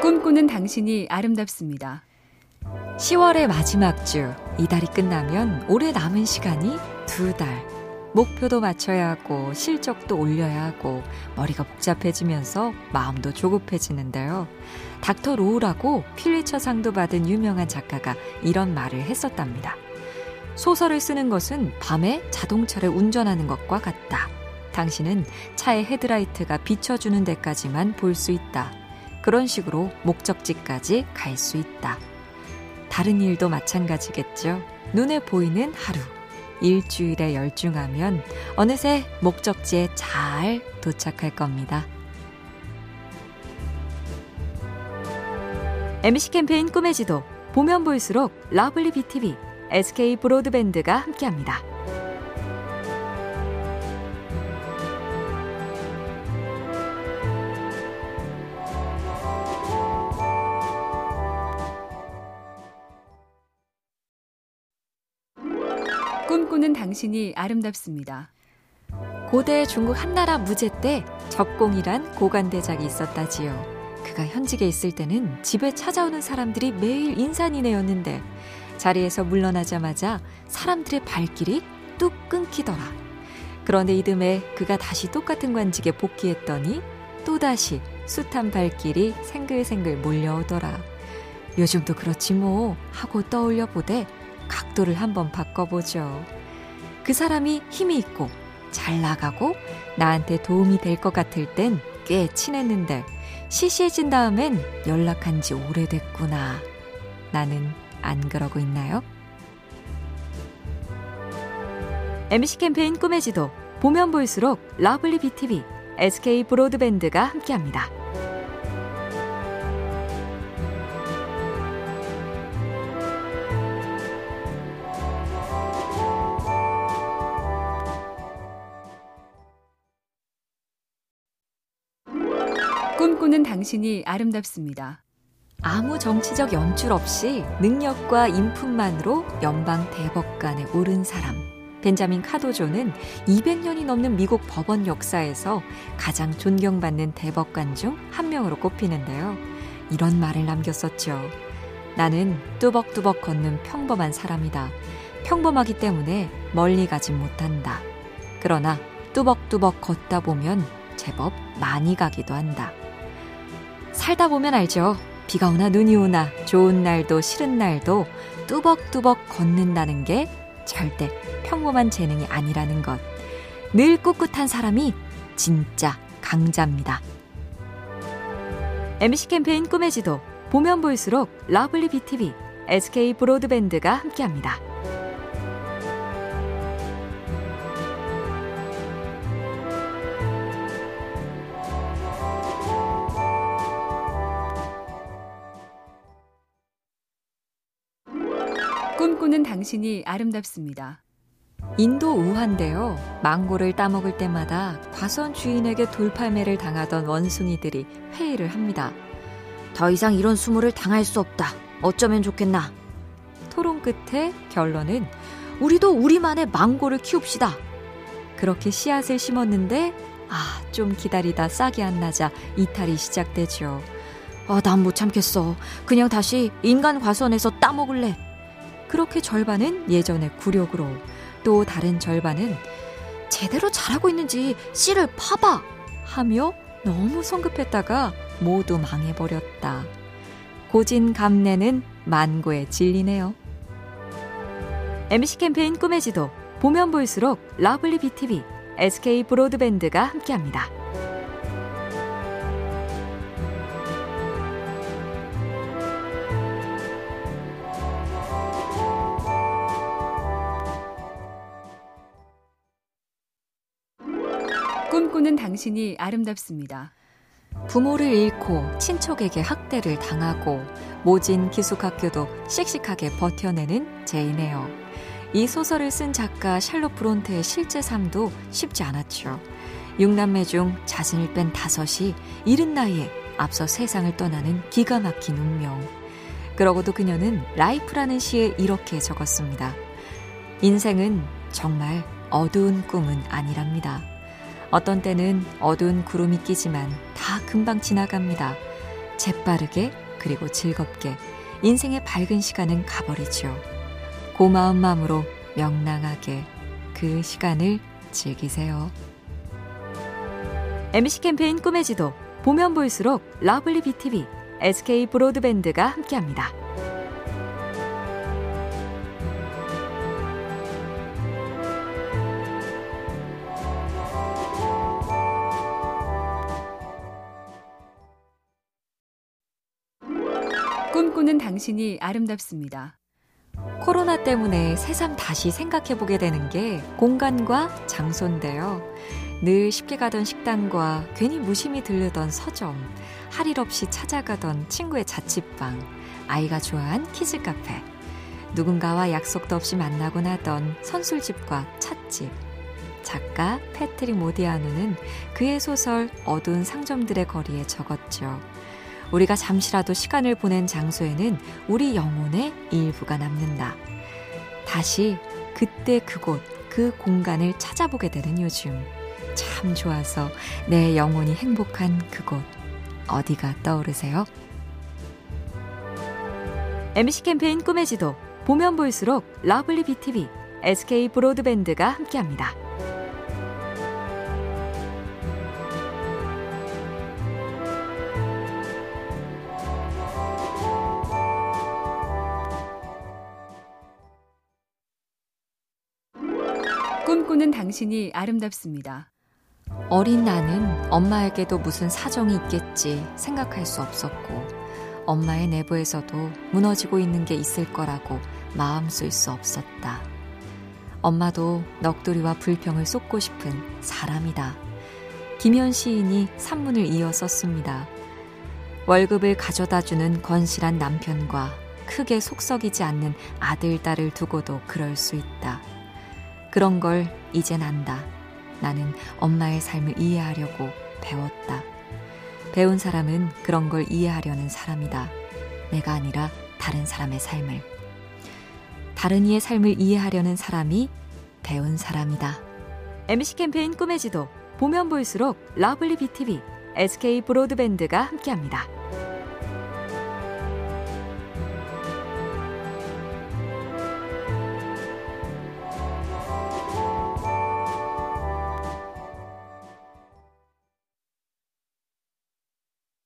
꿈꾸는 당신이 아름답습니다. 10월의 마지막 주, 이 달이 끝나면 올해 남은 시간이 두 달. 목표도 맞춰야 하고 실적도 올려야 하고 머리가 복잡해지면서 마음도 조급해지는데요. 닥터로우라고 퓰리처 상도 받은 유명한 작가가 이런 말을 했었답니다. 소설을 쓰는 것은 밤에 자동차를 운전하는 것과 같다. 당신은 차의 헤드라이트가 비춰주는 데까지만 볼 수 있다. 그런 식으로 목적지까지 갈 수 있다. 다른 일도 마찬가지겠죠. 눈에 보이는 하루. 일주일에 열중하면 어느새 목적지에 잘 도착할 겁니다. MC 캠페인 꿈의 지도 보면 볼수록 lovely BTV, SK 브로드밴드가 함께합니다. 꿈꾸는 당신이 아름답습니다. 고대 중국 한나라 무제 때 적공이란 고관대작이 있었다지요. 그가 현직에 있을 때는 집에 찾아오는 사람들이 매일 인산이네였는데 자리에서 물러나자마자 사람들의 발길이 뚝 끊기더라. 그런데 이듬해 그가 다시 똑같은 관직에 복귀했더니 또다시 숱한 발길이 생글생글 몰려오더라. 요즘도 그렇지 뭐 하고 떠올려 보되 각도를 한번 바꿔보죠. 그 사람이 힘이 있고 잘 나가고 나한테 도움이 될 것 같을 땐 꽤 친했는데 시시해진 다음엔 연락한 지 오래됐구나. 나는 안 그러고 있나요? MC 캠페인 꿈의 지도 보면 볼수록 lovely BTV, SK 브로드밴드가 함께합니다. 꿈꾸는 당신이 아름답습니다. 아무 정치적 연출 없이 능력과 인품만으로 연방 대법관에 오른 사람. 벤자민 카도조는 200년이 넘는 미국 법원 역사에서 가장 존경받는 대법관 중 한 명으로 꼽히는데요. 이런 말을 남겼었죠. 나는 뚜벅뚜벅 걷는 평범한 사람이다. 평범하기 때문에 멀리 가진 못한다. 그러나 뚜벅뚜벅 걷다 보면 제법 많이 가기도 한다. 살다 보면 알죠. 비가 오나 눈이 오나 좋은 날도 싫은 날도 뚜벅뚜벅 걷는다는 게 절대 평범한 재능이 아니라는 것. 늘 꿋꿋한 사람이 진짜 강자입니다. MC 캠페인 꿈의 지도 보면 볼수록 lovely BTV, SK 브로드밴드가 함께합니다. 꿈꾸는 당신이 아름답습니다. 인도 우한데요. 망고를 따먹을 때마다 과선 주인에게 돌팔매를 당하던 원숭이들이 회의를 합니다. 더 이상 이런 수모를 당할 수 없다. 어쩌면 좋겠나. 토론 끝에 결론은 우리도 우리만의 망고를 키웁시다. 그렇게 씨앗을 심었는데 아, 좀 기다리다 싹이 안 나자 이탈이 시작되죠. 아, 난 못 참겠어. 그냥 다시 인간 과선에서 따먹을래. 그렇게 절반은 예전의 굴욕으로 또 다른 절반은 제대로 잘하고 있는지 씨를 파봐 하며 너무 성급했다가 모두 망해버렸다. 고진감래는 만고의 진리네요. MC 캠페인 꿈의 지도 보면 볼수록 lovely BTV, SK 브로드밴드가 함께합니다. 꿈꾸는 당신이 아름답습니다. 부모를 잃고 친척에게 학대를 당하고 모진 기숙학교도 씩씩하게 버텨내는 제인 에어. 이 소설을 쓴 작가 샬롯 브론테의 실제 삶도 쉽지 않았죠. 6남매 중 자신을 뺀 다섯이 이른 나이에 앞서 세상을 떠나는 기가 막힌 운명. 그러고도 그녀는 Life라는 시에 이렇게 적었습니다. 인생은 정말 어두운 꿈은 아니랍니다. 어떤 때는 어두운 구름이 끼지만 다 금방 지나갑니다. 재빠르게 그리고 즐겁게 인생의 밝은 시간은 가버리죠. 고마운 마음으로 명랑하게 그 시간을 즐기세요. MC 캠페인 꿈의 지도 보면 볼수록 lovely BTV, SK 브로드밴드가 함께합니다. 꿈꾸는 당신이 아름답습니다. 코로나 때문에 새삼 다시 생각해보게 되는 게 공간과 장소인데요. 늘 쉽게 가던 식당과 괜히 무심히 들르던 서점, 할 일 없이 찾아가던 친구의 자취방, 아이가 좋아한 키즈 카페, 누군가와 약속도 없이 만나곤 하던 선술집과 찻집. 작가 패트릭 모디아노는 그의 소설 어두운 상점들의 거리에 적었죠. 우리가 잠시라도 시간을 보낸 장소에는 우리 영혼의 일부가 남는다. 다시 그때 그곳, 그 공간을 찾아보게 되는 요즘. 참 좋아서 내 영혼이 행복한 그곳. 어디가 떠오르세요? MC 캠페인 꿈의 지도. 보면 볼수록 lovely BTV, SK 브로드밴드가 함께합니다. 꿈꾸는 당신이 아름답습니다. 어린 나는 엄마에게도 무슨 사정이 있겠지 생각할 수 없었고, 엄마의 내부에서도 무너지고 있는 게 있을 거라고 마음 쓸수 없었다. 엄마도 넋두리와 불평을 쏟고 싶은 사람이다. 김현 시인이 산문을 이어 썼습니다. 월급을 가져다 주는 건실한 남편과 크게 속썩이지 않는 아들, 딸을 두고도 그럴 수 있다. 그런 걸 이젠 안다. 나는 엄마의 삶을 이해하려고 배웠다. 배운 사람은 그런 걸 이해하려는 사람이다. 내가 아니라 다른 사람의 삶을. 다른 이의 삶을 이해하려는 사람이 배운 사람이다. MC 캠페인 꿈의 지도. 보면 볼수록 lovely BTV, SK 브로드밴드가 함께합니다.